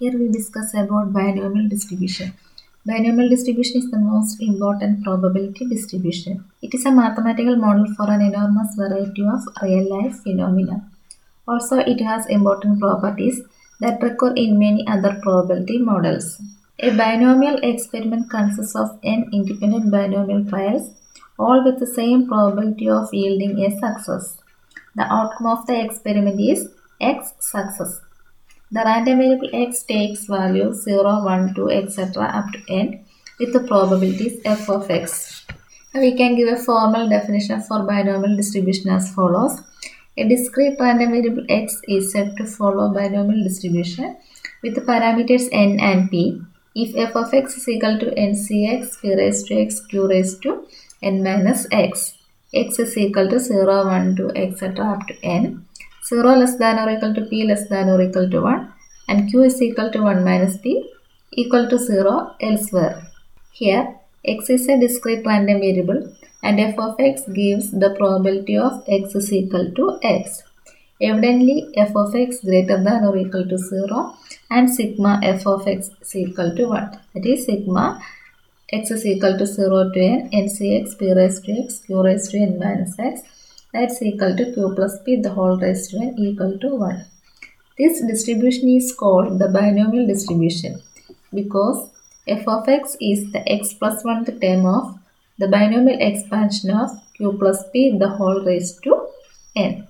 Here we discuss about binomial distribution. Binomial distribution is the most important probability distribution. It is a mathematical model for an enormous variety of real-life phenomena. Also, it has important properties that recur in many other probability models. A binomial experiment consists of n independent binomial trials, all with the same probability of yielding a success. The outcome of the experiment is x success. The random variable x takes values 0, 1, 2, etc. up to n with the probabilities f of x. We can give a formal definition for binomial distribution as follows. A discrete random variable x is said to follow binomial distribution with the parameters n and p if f of x is equal to ncx p raised to x q raised to n minus x. x is equal to 0, 1, 2, etc. up to n. 0 less than or equal to p less than or equal to 1 and q is equal to 1 minus p equal to 0 elsewhere. Here x is a discrete random variable and f of x gives the probability of x is equal to x. Evidently f of x greater than or equal to 0 and sigma f of x is equal to 1 that is sigma x is equal to 0 to n ncx p raised to x q raised to n minus x that's equal to q plus p the whole raised to n equal to 1. This distribution is called the binomial distribution because f of x is the x plus 1th term of the binomial expansion of q plus p the whole raised to n.